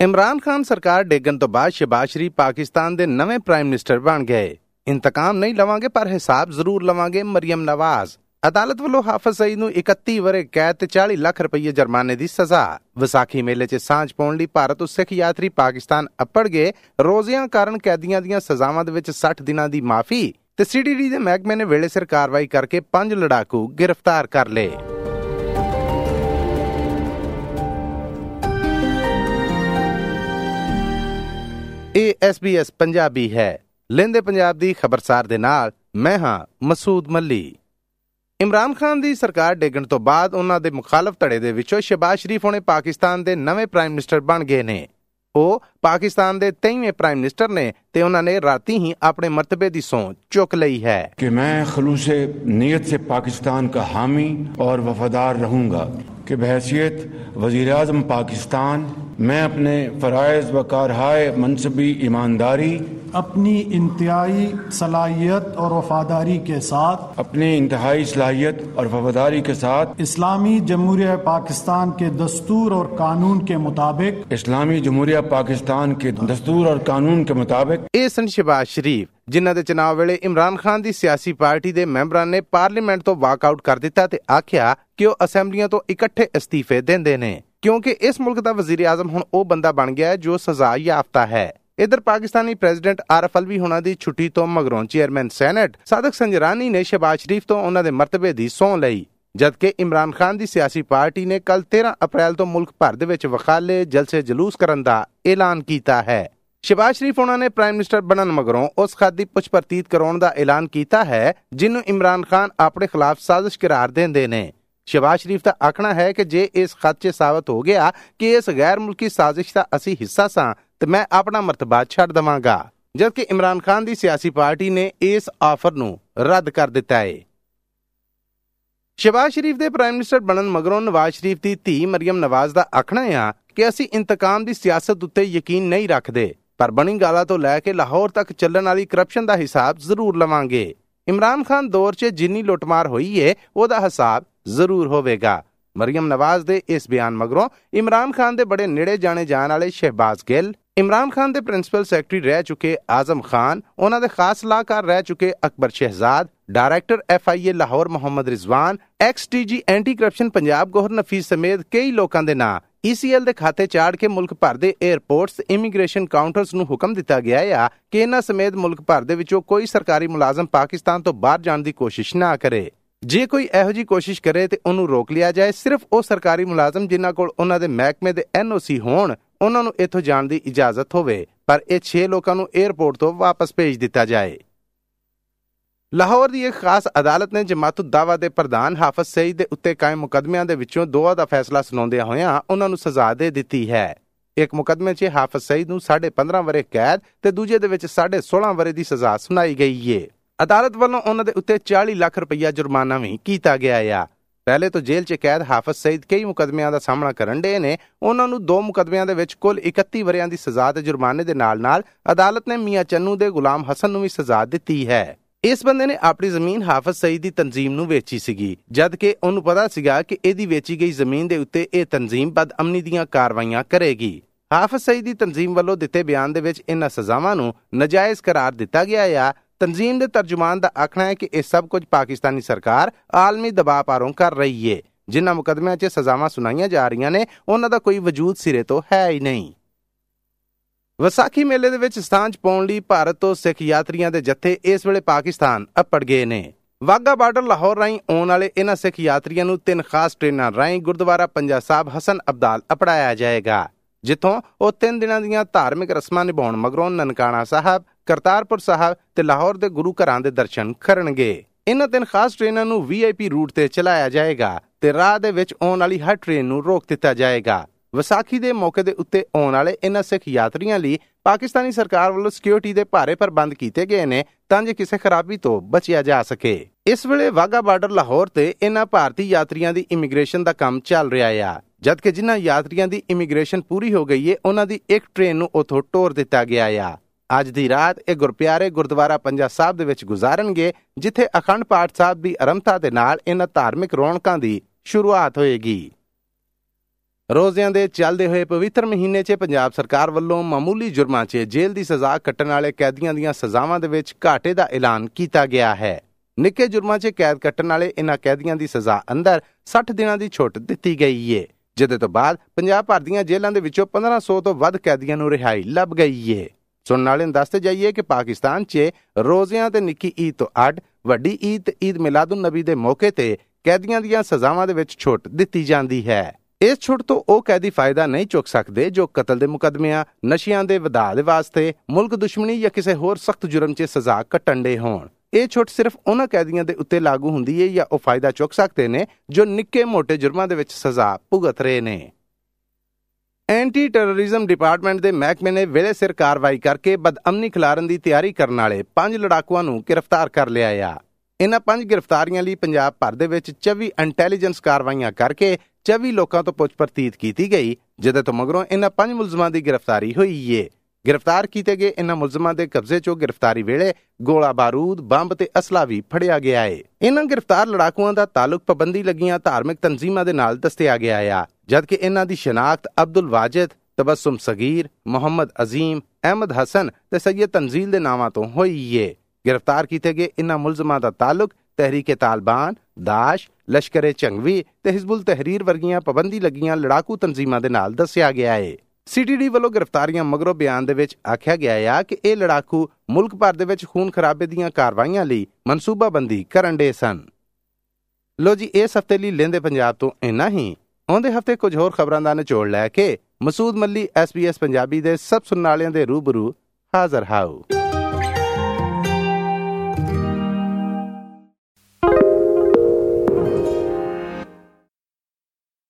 ਇਮਰਾਨ ਖਾਨ ਸਰਕਾਰ ਡੇਗਣ ਤੋਂ ਬਾਅਦ ਸ਼ਹਿਬਾਜ਼ ਸ਼ਰੀਫ ਪਾਕਿਸਤਾਨ ਦੇ ਨਵੇਂ ਪ੍ਰਾਈਮ ਮਿਨਿਸਟਰ ਬਣ ਗਏ। ਇੰਤਕਾਮ ਨਹੀਂ ਲਵਾਂਗੇ, ਪਰ ਹਿਸਾਬ ਜ਼ਰੂਰ ਲਵਾਂਗੇ, ਮਰੀਮ ਨਵਾਜ਼। ਅਦਾਲਤ ਵੱਲੋਂ ਹਾਫਿਜ਼ ਸਈਦ ਨੂੰ 31 ਵਰੇ ਕੈਦ ਤੇ 40 ਲੱਖ ਰੁਪਏ ਜੁਰਮਾਨੇ ਦੀ ਸਜ਼ਾ। ਵਿਸਾਖੀ ਮੇਲੇ 'ਚ ਸਾਂਝ ਪਾਉਣ ਲਈ ਭਾਰਤ ਤੋਂ ਸਿੱਖ ਯਾਤਰੀ ਪਾਕਿਸਤਾਨ ਅੱਪੜ ਗਏ। ਰੋਜ਼ਿਆਂ ਕਾਰਨ ਕੈਦੀਆਂ ਦੀਆਂ ਸਜ਼ਾਵਾਂ ਦੇ ਵਿੱਚ 60 ਦਿਨਾਂ ਦੀ ਮਾਫੀ ਤੇ ਸੀਡੀਡੀ ਦੇ ਮਹਿਕਮੇ ਨੇ ਵੇਲੇ ਸਿਰ ਕਾਰਵਾਈ ਕਰਕੇ ਪੰਜ ਲੜਾਕੂ ਗ੍ਰਿਫਤਾਰ ਕਰ ਲਏ। ਇਹ SBS ਪੰਜਾਬੀ ਹੈ। ਲੈਂਦੇ ਪੰਜਾਬ ਦੀ ਖਬਰਸਾਰ ਦੇ ਨਾਲ ਮੈਂ ਹਾਂ ਮਸੂਦ ਮੱਲੀ। ਇਮਰਾਨ ਖਾਨ ਦੀ ਸਰਕਾਰ ਡੇਗਣ ਤੋਂ ਬਾਅਦ ਉਹਨਾਂ ਦੇ ਮੁਖਾਲਫ ਧੜੇ ਦੇ ਵਿੱਚੋਂ ਸ਼ਬਾਜ਼ ਸ਼ਰੀਫ ਹੁਣੇ ਪਾਕਿਸਤਾਨ ਦੇ ਨਵੇਂ ਪ੍ਰਾਈਮ ਮਿਨਿਸਟਰ ਬਣ ਗਏ ਨੇ। ਉਹ ਪਾਕਿਸਤਾਨ ਦੇ 23ਵੇਂ ਪ੍ਰਾਈਮ ਮਿਨਿਸਟਰ ਨੇ ਤੇ ਉਹਨਾਂ ਨੇ ਰਾਤੀ ਹੀ ਆਪਣੇ ਮਰਤਬੇ ਦੀ ਸੌਂ ਚੁੱਕ ਲਈ ਹੈ। ਕਿ ਮੈਂ ਖਲੂਸ ਨੀਅਤ ਸੇ ਪਾਕਿਸਤਾਨ ਦਾ ਹਾਮੀ ਔਰ ਵਫਾਦਾਰ ਰਹੂੰਗਾ ਕਿ ਬਹਿਸੀਅਤ ਵਜ਼ੀਰ ਆਜ਼ਮ ਪਾਕਿਸਤਾਨ میں اپنے فرائض و کارہائے منصبی ایمانداری اپنی انتہائی صلاحیت اور وفاداری کے ساتھ اپنی انتہائی صلاحیت اور وفاداری کے ساتھ اسلامی جمہوریہ پاکستان کے دستور اور قانون کے مطابق اسلامی جمہوریہ پاکستان کے دستور اور قانون کے مطابق اے سن شباز شریف جنہ دے ਦੇ ਚੁਣਾਵ عمران خان دی سیاسی پارٹی دے ਦੇ نے پارلیمنٹ تو واک آؤٹ کر دیتا تے آکھیا کہ ਉਹ ਅਸੈਂਬਲੀਆਂ تو اکٹھے ਅਸਤੀਫੇ ਦਿੰਦੇ ਨੇ ਕਿਉਂਕਿ ਇਸ ਮੁਲਕ ਦਾ ਵਜ਼ੀਰ ਆਜ਼ਮ ਹੁਣ ਉਹ ਬੰਦਾ ਬਣ ਗਿਆ ਹੈ ਜੋ ਸਜ਼ਾ ਯਾਫਤਾ ਹੈ। ਇਧਰ ਪਾਕਿਸਤਾਨੀ ਪ੍ਰੈਜ਼ੀਡੈਂਟ ਆਰਫ ਅਲਵੀ ਹੁਣਾਂ ਦੀ ਛੁੱਟੀ ਤੋਂ ਮਗਰੋਂ ਚੇਅਰਮੈਨ ਸੈਨੇਟ ਸਾਦਕ ਸੰਜਰਾਨੀ ਨੇ ਸ਼ਹਿਬਾਜ਼ ਸ਼ਰੀਫ ਤੋਂ ਉਹਨਾਂ ਦੇ ਮਰਤਬੇ ਦੀ ਸਹੁੰ ਲਈ। ਜਦਕਿ ਇਮਰਾਨ ਖਾਨ ਦੀ ਸਿਆਸੀ ਪਾਰਟੀ ਨੇ ਕੱਲ 13 ਅਪ੍ਰੈਲ ਤੋਂ ਮੁਲਕ ਭਰ ਦੇ ਵਿੱਚ ਵਖਾਲੇ ਜਲਸੇ ਜਲੂਸ ਕਰਨ ਦਾ ਐਲਾਨ ਕੀਤਾ ਹੈ। ਸ਼ਹਿਬਾਜ਼ ਸ਼ਰੀਫ ਉਹਨਾਂ ਨੇ ਪ੍ਰਾਈਮ ਮਿਨਿਸਟਰ ਬਣਨ ਮਗਰੋਂ ਉਸ ਖਤ ਦੀ ਪੁੱਛ ਪ੍ਰਤੀਤ ਕਰਾਉਣ ਦਾ ਐਲਾਨ ਕੀਤਾ ਹੈ ਜਿਹਨੂੰ ਇਮਰਾਨ ਖਾਨ ਆਪਣੇ ਖਿਲਾਫ ਸਾਜ਼ਿਸ਼ ਕਰਾਰ ਦਿੰਦੇ ਨੇ। ਸ਼ਹਿਬਾਜ਼ ਸ਼ਰੀਫ ਦਾ ਆਖਣਾ ਹੈ ਕਿ ਜੇ ਇਸ ਖਤ 'ਚ ਸਾਬਤ ਹੋ ਗਿਆ ਕਿ ਇਸ ਗੈਰ ਮੁਲਕੀ ਸਾਜ਼ਿਸ਼ ਦਾ ਅਸੀਂ ਹਿੱਸਾ ਸਾਂ, ਤੇ ਮੈਂ ਆਪਣਾ ਮਰਤਬਾ ਛੱਡ ਦਵਾਂਗਾ। ਜਦਕਿ ਇਮਰਾਨ ਖਾਨ ਦੀ ਸਿਆਸੀ ਪਾਰਟੀ ਨੇ ਇਸ ਆਫਰ ਨੂੰ ਰੱਦ ਕਰ ਦਿੱਤਾ ਹੈ ਸ਼ਹਿਬਾਜ਼ ਸ਼ਰੀਫ ਦੇ ਪ੍ਰਾਈਮ ਮਿਨਿਸਟਰ ਬਣਨ ਮਗਰੋਂ ਨਵਾਜ਼ ਸ਼ਰੀਫ ਦੀ ਧੀ ਮਰੀਮ ਨਵਾਜ਼ ਦਾ ਆਖਣਾ ਹੈ ਕਿ ਅਸੀਂ ਇੰਤਕਾਮ ਦੀ ਸਿਆਸਤ ਉੱਤੇ ਯਕੀਨ ਨਹੀਂ ਰੱਖਦੇ, ਪਰ ਬਣੀ ਗਾਲਾ ਤੋਂ ਲੈ ਕੇ ਲਾਹੌਰ ਤੱਕ ਚੱਲਣ ਵਾਲੀ ਕਰਪਸ਼ਨ ਦਾ ਹਿਸਾਬ ਜ਼ਰੂਰ ਲਵਾਂਗੇ। ਇਮਰਾਨ ਖਾਨ ਦੌਰ 'ਚ ਜਿੰਨੀ ਲੁੱਟਮਾਰ ਹੋਈ ਏ, ਉਹਦਾ ਹਿਸਾਬ ਜ਼ਰੂਰ ਹੋਵੇਗਾ। ਮਰੀਮ ਨਵਾਜ਼ ਦੇ ਇਸ ਬਿਆਨ ਮਗਰੋਂ ਇਮਰਾਨ ਖਾਨ ਦੇ ਬੜੇ ਨੇੜੇ ਜਾਣੇ ਜਾਣ ਵਾਲੇ ਸ਼ਹਿਬਾਜ਼ ਗਿੱਲ, ਇਮਰਾਨ ਖਾਨ ਦੇ ਪ੍ਰਿੰਸੀਪਲ ਸੈਕਟਰੀ ਰਹਿ ਚੁੱਕੇ ਆਜ਼ਮ ਖਾਨ, ਉਹਨਾਂ ਦੇ ਖਾਸ ਸਲਾਹਕਾਰ ਰਹਿ ਚੁੱਕੇ Akbar Shahzad, director FIA Lahore Muhammad Rizwan ex DG anti corruption Punjab Gohar Nafees ਸਮੇਤ ਕਈ ਲੋਕਾਂ ਦੇ ਨਾਂ। ਈਸੀਐਲ ਦੇ ਖਾਤੇ ਚਾੜ ਕੇ ਮੁਲਕ ਭਰ ਦੇ 에ਅਰਪੋਰਟਸ ਇਮੀਗ੍ਰੇਸ਼ਨ ਕਾਊਂਟਰਸ ਨੂੰ ਹੁਕਮ ਦਿੱਤਾ ਗਿਆ ਹੈ ਕਿ ਇਹਨਾਂ ਸਮੇਤ ਮੁਲਕ ਭਰ ਦੇ ਵਿੱਚੋਂ ਕੋਈ ਸਰਕਾਰੀ ਮੁਲਾਜ਼ਮ ਪਾਕਿਸਤਾਨ ਤੋਂ ਬਾਹਰ ਜਾਣ ਦੀ ਕੋਸ਼ਿਸ਼ ਨਾ ਕਰੇ। ਜੇ ਕੋਈ ਇਹੋ ਜੀ ਕੋਸ਼ਿਸ਼ ਕਰੇ ਤੇ ਉਹਨੂੰ ਰੋਕ ਲਿਆ ਜਾਏ, ਸਿਰਫ ਉਹ ਸਰਕਾਰੀ ਮੁਲਾਜ਼ਮ ਜਿਨ੍ਹਾਂ ਕੋਲ ਉਹਨਾਂ ਦੇ ਮਹਿਕਮੇ ਦੇ ਐਨਓਸੀ ਹੋਣ, ਉਹਨਾਂ ਨੂੰ ਇੱਥੋਂ ਜਾਣ ਦੀ ਇਜਾਜ਼ਤ ਹੋਵੇ, ਪਰ ਇਹ 6 ਲੋਕਾਂ ਨੂੰ 에ਅਰਪੋਰਟ ਤੋਂ ਵਾਪਸ ਭੇਜ ਦਿੱਤਾ ਜਾਏ। ਲਾਹੌਰ ਦੀ ਇੱਕ ਖਾਸ ਅਦਾਲਤ ਨੇ ਜਮਾਤੁ ਦਾਵਾ ਦੇ ਪ੍ਰਧਾਨ ਹਾਫਿਜ਼ ਸਈਦ ਦੇ ਉੱਤੇ ਕਾਇਮ ਮੁਕਦਮਿਆਂ ਦੇ ਵਿੱਚੋਂ ਦੋਆ ਦਾ ਫੈਸਲਾ ਸੁਣਾਉਂਦਿਆਂ ਹੋਇਆਂ ਉਹਨਾਂ ਨੂੰ ਸਜ਼ਾ ਦੇ ਦਿੱਤੀ ਹੈ। ਇੱਕ ਮੁਕਦਮੇ 'ਚ ਹਾਫਿਜ਼ ਸਈਦ ਨੂੰ 15.5 ਵਰੇ ਕੈਦ ਤੇ ਦੂਜੇ ਦੇ ਵਿੱਚ 16.5 ਵਰੇ ਦੀ ਸਜ਼ਾ ਸੁਣਾਈ ਗਈ ਏ। ਅਦਾਲਤ ਵੱਲੋਂ ਉਹਨਾਂ ਦੇ ਉੱਤੇ 40 ਲੱਖ ਰੁਪਈਆ ਜੁਰਮਾਨਾ ਵੀ ਕੀਤਾ ਗਿਆ ਆ। ਪਹਿਲੇ ਤੋਂ ਜੇਲ੍ਹ 'ਚ ਕੈਦ ਹਾਫਿਜ਼ ਸਈਦ ਕਈ ਮੁਕਦਮਿਆਂ ਦਾ ਸਾਹਮਣਾ ਕਰਨ ਦੇ ਨੇ। ਉਹਨਾਂ ਨੂੰ ਦੋ ਮੁਕਦਮਿਆਂ ਦੇ ਵਿੱਚ ਕੁੱਲ 31 ਵਰਿਆਂ ਦੀ ਸਜ਼ਾ ਤੇ ਜੁਰਮਾਨੇ ਦੇ ਨਾਲ-ਨਾਲ ਅਦਾਲਤ ਨੇ ਮੀਆਂ ਚੰਨੂ ਦੇ ਗੁਲਾਮ ਹਸਨ ਨੂੰ ਵੀ ਸਜ਼ਾ ਦਿੱਤੀ ਹੈ। ਇਸ ਬੰਦੇ ਨੇ ਆਪਣੀ ਜ਼ਮੀਨ ਹਾਫਿਜ਼ ਸਈਦ ਦੀ ਤਨਜ਼ੀਮ ਨੂੰ ਵੇਚੀ ਸੀਗੀ ਜਦ ਕਿ ਉਹਨੂੰ ਪਤਾ ਸੀਗਾ ਕਿ ਇਹਦੀ ਵੇਚੀ ਗਈ ਜ਼ਮੀਨ ਦੇ ਉੱਤੇ ਇਹ ਤਨਜ਼ੀਮ ਬਦਅਮਨੀ ਦੀਆਂ ਕਾਰਵਾਈਆਂ ਕਰੇਗੀ। ਹਾਫਿਜ਼ ਸਈਦ ਦੀ ਤਨਜ਼ੀਮ ਵੱਲੋਂ ਦਿੱਤੇ ਬਿਆਨ ਦੇ ਵਿੱਚ ਇਹਨਾਂ ਸਜ਼ਾਵਾਂ ਨੂੰ ਨਜਾਇਜ਼ ਕਰਾਰ ਦਿੱਤਾ ਗਿਆ ਹੈ ਤਨਜ਼ੀਮ ਦੇ ਤਰਜਮਾਨ ਦਾ ਆਖਣਾ ਹੈ ਕਿ ਇਹ ਸਭ ਕੁਝ ਪਾਕਿਸਤਾਨੀ ਸਰਕਾਰ ਆਲਮੀ ਦਬਾਅ ਪਾਰੋਂ ਕਰ ਰਹੀ ਏ। ਜਿਨ੍ਹਾਂ ਮੁਕਦਮਿਆਂ 'ਚ ਸਜ਼ਾਵਾਂ ਸੁਣਾਈਆਂ ਜਾ ਰਹੀਆਂ ਨੇ, ਉਹਨਾਂ ਦਾ ਕੋਈ ਵਜੂਦ ਸਿਰੇ ਤੋਂ ਹੈ ਹੀ ਨਹੀਂ। ਵਿਸਾਖੀ ਮੇਲੇ ਦੇ ਵਿੱਚ ਸਥਾਨ ਪਾਉਣ ਲਈ ਭਾਰਤ ਤੋਂ ਸਿੱਖ ਯਾਤਰੀਆਂ ਦੇ ਜੱਥੇ ਇਸ ਵੇਲੇ ਪਾਕਿਸਤਾਨ ਅੱਪੜ ਗਏ ਨੇ। ਵਾਗਾ ਬਾਰਡਰ ਲਾਹੌਰ ਰਾਹੀਂ ਆਉਣ ਵਾਲੇ ਇਹਨਾਂ ਸਿੱਖ ਯਾਤਰੀਆਂ ਨੂੰ ਤਿੰਨ ਖਾਸ ਟ੍ਰੇਨਾਂ ਰਾਹੀਂ ਗੁਰਦੁਆਰਾ ਪੰਜਾ ਸਾਹਿਬ ਹਸਨ ਅਬਦਾਲ ਅਪੜਾਇਆ ਜਾਏਗਾ, ਜਿੱਥੋਂ ਉਹ ਤਿੰਨ ਦਿਨਾਂ ਦੀਆਂ ਧਾਰਮਿਕ ਰਸਮਾਂ ਨਿਭਾਉਣ ਮਗਰੋਂ ਨਨਕਾਣਾ ਸਾਹਿਬ ਕਰਤਾਰਪੁਰ ਸਾਹਿਬ ਤੇ ਲਾਹੌਰ ਦੇ ਗੁਰੂ ਘਰਾਂ ਦੇ ਦਰਸ਼ਨ ਕਰਨਗੇ। ਇਹਨਾਂ ਤਿੰਨ ਖਾਸ ਟ੍ਰੇਨਾਂ ਨੂੰ ਵੀਆਈਪੀ ਰੂਟ ਤੇ ਚਲਾਇਆ ਜਾਏਗਾ ਤੇ ਰਾਹ ਦੇ ਵਿੱਚ ਆਉਣ ਵਾਲੀ ਹਰ ਟ੍ਰੇਨ ਨੂੰ ਰੋਕ ਦਿੱਤਾ ਜਾਏਗਾ। ਵਿਸਾਖੀ ਦੇ ਮੌਕੇ ਦੇ ਉੱਤੇ ਆਉਣ ਵਾਲੇ ਇਹਨਾਂ ਸਿੱਖ ਯਾਤਰੀਆਂ ਲਈ ਪਾਕਿਸਤਾਨੀ ਸਰਕਾਰ ਵੱਲੋਂ ਸਿਕਿਉਰਿਟੀ ਦੇ ਭਾਰੇ ਪ੍ਰਬੰਧ ਕੀਤੇ ਗਏ ਨੇ ਤਾਂ ਜੇ ਕਿਸੇ ਖਰਾਬੀ ਤੋਂ ਬਚਿਆ ਜਾ ਸਕੇ। ਇਸ ਵੇਲੇ ਵਾਗਾ ਬਾਰਡਰ ਲਾਹੌਰ ਤੇ ਇਹਨਾਂ ਭਾਰਤੀ ਯਾਤਰੀਆਂ ਦੀ ਇਮੀਗ੍ਰੇਸ਼ਨ ਦਾ ਕੰਮ ਚੱਲ ਰਿਹਾ ਆ। ਜਦਕਿ ਜਿਨ੍ਹਾਂ ਯਾਤਰੀਆਂ ਦੀ ਇਮੀਗ੍ਰੇਸ਼ਨ ਪੂਰੀ ਹੋ ਗਈ ਏ ਉਹਨਾਂ ਦੀ ਇੱਕ ਟ੍ਰੇਨ ਨੂੰ ਉਥੋਂ ਟੋਰ ਦਿੱਤਾ ਗਿਆ ਆ। ਅੱਜ ਦੀ ਰਾਤ ਇਹ ਗੁਰਪਿਆਰੇ ਗੁਰਦੁਆਰਾ ਪੰਜਾ ਸਾਹਿਬ ਦੇ ਵਿੱਚ ਗੁਜ਼ਾਰਨਗੇ, ਜਿੱਥੇ ਅਖੰਡ ਪਾਠ ਸਾਹਿਬ ਦੀ ਆਰੰਭਤਾ ਦੇ ਨਾਲ ਇਹਨਾਂ ਧਾਰਮਿਕ ਰੌਣਕਾਂ ਦੀ ਸ਼ੁਰੂਆਤ ਹੋਏਗੀ। ਰੋਜ਼ਿਆਂ ਦੇ ਚੱਲਦੇ ਹੋਏ ਪਵਿੱਤਰ ਮਹੀਨੇ 'ਚ ਪੰਜਾਬ ਸਰਕਾਰ ਵੱਲੋਂ ਮਾਮੂਲੀ ਜੁਰਮਾਂ 'ਚ ਜੇਲ੍ਹ ਦੀ ਸਜ਼ਾ ਕੱਟਣ ਵਾਲੇ ਕੈਦੀਆਂ ਦੀਆਂ ਸਜ਼ਾਵਾਂ ਦੇ ਵਿੱਚ ਘਾਟੇ ਦਾ ਐਲਾਨ ਕੀਤਾ ਗਿਆ ਹੈ। ਨਿੱਕੇ ਜੁਰਮਾਂ 'ਚ ਕੈਦ ਕੱਟਣ ਵਾਲੇ ਇਨ੍ਹਾਂ ਕੈਦੀਆਂ ਦੀ ਸਜ਼ਾ ਅੰਦਰ 60 ਦਿਨਾਂ ਦੀ ਛੋਟ ਦਿੱਤੀ ਗਈ ਏ। ਜਿਹਦੇ ਤੋਂ ਬਾਅਦ ਪੰਜਾਬ ਭਰ ਦੀਆਂ ਜੇਲ੍ਹਾਂ ਦੇ ਵਿੱਚੋਂ 1500 ਤੋਂ ਵੱਧ ਕੈਦੀਆਂ ਨੂੰ ਰਿਹਾਈ ਲੱਭ ਗਈ ਏ। ਸੁਣਨ ਵਾਲੇ ਨੂੰ ਦੱਸਦੇ ਜਾਈਏ ਕਿ ਪਾਕਿਸਤਾਨ 'ਚ ਰੋਜ਼ਿਆਂ ਤੇ ਨਿੱਕੀ ਈਦ ਤੋਂ ਅੱਡ, ਵੱਡੀ ਈਦ ਤੇ ਈਦ ਮਿਲਾਦੁਨ ਨਬੀ ਦੇ ਮੌਕੇ ਤੇ ਕੈਦੀਆਂ ਦੀਆਂ ਸਜ਼ਾਵਾਂ ਦੇ ਵਿੱਚ ਛੋਟ ਦਿੱਤੀ ਜਾਂਦੀ ਹੈ। ਇਸ ਛੋਟ ਤੋਂ ਉਹ ਕੈਦੀ ਫਾਇਦਾ ਨਹੀਂ ਚੁੱਕ ਸਕਦੇ ਜੋ ਕਤਲ ਦੇ ਮੁਕਦਮਿਆਂ ਨਸ਼ਿਆਂ ਦੇ ਵਧਾ ਦੇ ਵਾਸਤੇ, ਮੁਲਕ ਦੁਸ਼ਮਣੀ ਜਾਂ ਕਿਸੇ ਹੋਰ ਸਖਤ ਜੁਰਮ 'ਚ ਸਜ਼ਾ ਕੱਟਣ ਦੇ ਹੋਣ। ਇਹ ਛੋਟ ਸਿਰਫ ਉਹਨਾਂ ਕੈਦੀਆਂ ਦੇ ਉੱਤੇ ਲਾਗੂ ਹੁੰਦੀ ਹੈ ਜਾਂ ਉਹ ਫਾਇਦਾ ਚੁੱਕ ਸਕਦੇ ਨੇ ਜੋ ਨਿੱਕੇ ਮੋਟੇ ਜੁਰਮਾਂ ਦੇ ਵਿੱਚ ਸਜ਼ਾ ਭੁਗਤ ਰਹੇ ਨੇ। ਐਂਟੀ ਟੈਰਰਿਜ਼ਮ ਡਿਪਾਰਟਮੈਂਟ ਦੇ ਮਹਿਕਮੇ ਨੇ ਵੇਲੇ ਸਿਰ ਕਾਰਵਾਈ ਕਰਕੇ ਬਦਅਮਨੀ ਖਿਲਾਰਨ ਦੀ ਤਿਆਰੀ ਕਰਨ ਵਾਲੇ ਪੰਜ ਲੜਾਕੂਆਂ ਨੂੰ ਗ੍ਰਿਫਤਾਰ ਕਰ ਲਿਆ ਆ। ਇਨ੍ਹਾਂ ਪੰਜ ਗ੍ਰਿਫਤਾਰੀਆਂ ਲਈ ਪੰਜਾਬ ਭਰ ਦੇ ਵਿੱਚ 24 ਇੰਟੈਲੀਜੈਂਸ ਕਾਰਵਾਈਆਂ ਕਰਕੇ 24 ਲੋਕਾਂ ਤੋਂ ਪੁੱਛ ਪਰਤੀਤ ਕੀਤੀ ਗਈ, ਜਿਹਦੇ ਤੋਂ ਮਗਰੋਂ ਇਨ੍ਹਾਂ ਪੰਜ ਮੁਲਜ਼ਮਾਂ ਦੀ ਗ੍ਰਿਫਤਾਰੀ ਹੋਈ ਏ। ਗ੍ਰਿਫਤਾਰ ਕੀਤੇ ਗਏ ਇਨ੍ਹਾਂ ਮੁਲਜ਼ਮਾਂ ਦੇ ਕਬਜ਼ੇ 'ਚੋਂ ਗ੍ਰਿਫਤਾਰੀ ਵੇਲੇ ਗੋਲਾ ਬਾਰੂਦ, ਬੰਬ ਤੇ ਅਸਲਾ ਵੀ ਫੜਿਆ ਗਿਆ ਏ। ਇਨ੍ਹਾਂ ਗ੍ਰਿਫਤਾਰ ਲੜਾਕੂਆਂ ਦਾ ਤਾਲੁਕ ਪਾਬੰਦੀ ਲੱਗੀਆਂ ਧਾਰਮਿਕ ਤਨਜ਼ੀਮਾਂ ਦੇ ਨਾਲ ਦੱਸਿਆ ਗਿਆ ਆ, ਜਦਕਿ ਇਨ੍ਹਾਂ ਦੀ ਸ਼ਨਾਖਤ ਅਬਦੁਲ ਵਾਜਿਦ, ਤਬਸਮ ਸਗੀਰ, ਮੁਹੰਮਦ ਅਜ਼ੀਮ, ਅਹਿਮਦ ਹਸਨ ਤੇ ਸੈਯਦ ਤਨਜ਼ੀਲ ਦੇ ਨਾਵਾਂ ਤੋਂ ਹੋਈ ਏ। ਗ੍ਰਿਫਤਾਰ ਕੀਤੇ ਗਏ ਇਨ੍ਹਾਂ ਮੁਲਜ਼ਮਾਂ ਦਾ ਤਾਲੁਕ ਤਹਿਰੀਕ ਤਾਲਿਬਾਨ, ਦਾਸ਼, ਲਸ਼ਕਰ ਚੰਗਵੀ ਤੇ ਹਿਜ਼ਬੁਲ ਤਹਿਰੀਰ ਵਰਗੀਆਂ ਪਾਬੰਦੀ ਲੱਗੀਆਂ ਲੜਾਕੂ ਤਨਜ਼ੀਮਾਂ ਦੇ ਨਾਲ ਦੱਸਿਆ ਗਿਆ ਏ। ਸੀਟੀਡੀ ਵੱਲੋਂ ਗ੍ਰਿਫਤਾਰੀਆਂ ਮਗਰੋਂ ਬਿਆਨ ਦੇ ਵਿੱਚ ਆਖਿਆ ਗਿਆ ਹੈ ਕਿ ਇਹ ਲੜਾਕੂ ਮੁਲਕ ਭਰ ਦੇ ਵਿੱਚ ਖੂਨ ਖਰਾਬੇ ਦੀਆਂ ਕਾਰਵਾਈਆਂ ਲਈ ਮਨਸੂਬਾਬੰਦੀ ਕਰਨ ਦੇ ਸਨ। ਲੋ ਜੀ, ਇਸ ਹਫ਼ਤੇ ਲਈ ਲੈਂਦੇ ਪੰਜਾਬ ਤੋਂ ਇੰਨਾ ਹੀ। ਆਉਂਦੇ ਹਫ਼ਤੇ ਕੁਝ ਹੋਰ ਖਬਰਾਂ ਦਾ ਨਿਚੋੜ ਲੈ ਕੇ ਮਸੂਦ ਮੱਲੀ ਐਸਬੀਐਸ ਪੰਜਾਬੀ ਦੇ ਸਭ ਸੁਣਨ ਵਾਲਿਆਂ ਦੇ ਰੂਬਰੂ ਹਾਜ਼ਰ ਹਾਊ